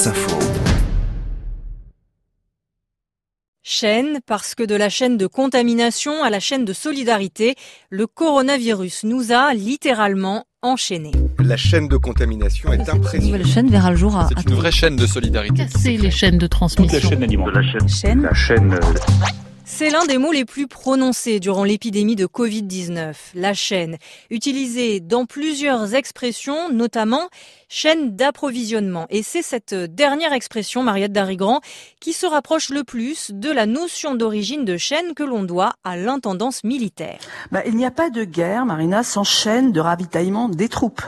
France Info. Chaîne, parce que de la chaîne de contamination à la chaîne de solidarité, le coronavirus nous a littéralement enchaînés. La chaîne de contamination est Une impressionnante. nouvelle chaîne verra le jour à, C'est une vraie chaîne de solidarité. casser les chaînes de transmission. de la chaîne. chaîne. La chaîne. C'est l'un des mots les plus prononcés durant l'épidémie de Covid-19, la chaîne, utilisée dans plusieurs expressions, notamment chaîne d'approvisionnement. Et c'est cette dernière expression, Mariette Darigrand, qui se rapproche le plus de la notion d'origine de chaîne que l'on doit à l'intendance militaire. Bah, il n'y a pas de guerre, Marina, sans chaîne de ravitaillement des troupes.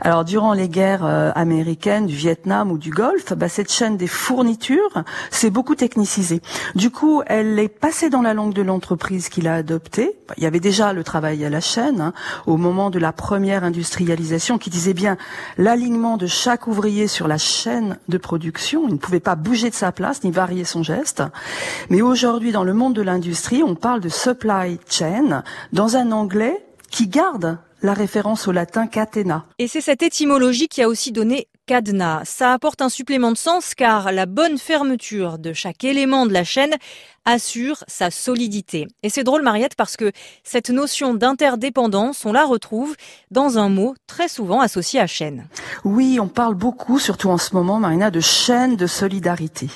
Alors, durant les guerres euh, américaines, du Vietnam ou du Golfe, bah, cette chaîne des fournitures s'est beaucoup technicisée. Du coup, elle est passée dans la langue de l'entreprise qui l'a adoptée. Bah, Il y avait déjà le travail à la chaîne hein, au moment de la première industrialisation qui disait bien l'alignement de chaque ouvrier sur la chaîne de production. Il ne pouvait pas bouger de sa place ni varier son geste. Mais aujourd'hui, dans le monde de l'industrie, on parle de supply chain dans un anglais qui garde la référence au latin catena. Et c'est cette étymologie qui a aussi donné cadenas. Ça apporte un supplément de sens car la bonne fermeture de chaque élément de la chaîne assure sa solidité. Et c'est drôle Mariette parce que cette notion d'interdépendance, on la retrouve dans un mot très souvent associé à chaîne. Oui, on parle beaucoup, surtout en ce moment, Marina, de chaîne de solidarité.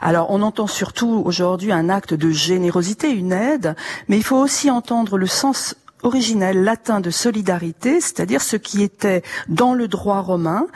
Alors, on entend surtout aujourd'hui un acte de générosité, une aide, mais il faut aussi entendre le sens originel latin de solidarité, c'est-à-dire ce qui était dans le droit romain,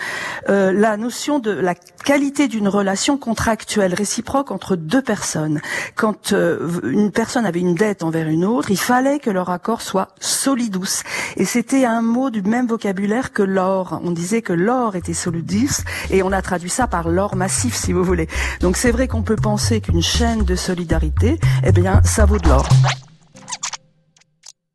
euh, la notion de la qualité d'une relation contractuelle réciproque entre deux personnes. Quand euh, une personne avait une dette envers une autre, il fallait que leur accord soit solidus. Et c'était un mot du même vocabulaire que l'or. On disait que l'or était solidus et on a traduit ça par l'or massif, si vous voulez. Donc c'est vrai qu'on peut penser qu'une chaîne de solidarité, eh bien, ça vaut de l'or.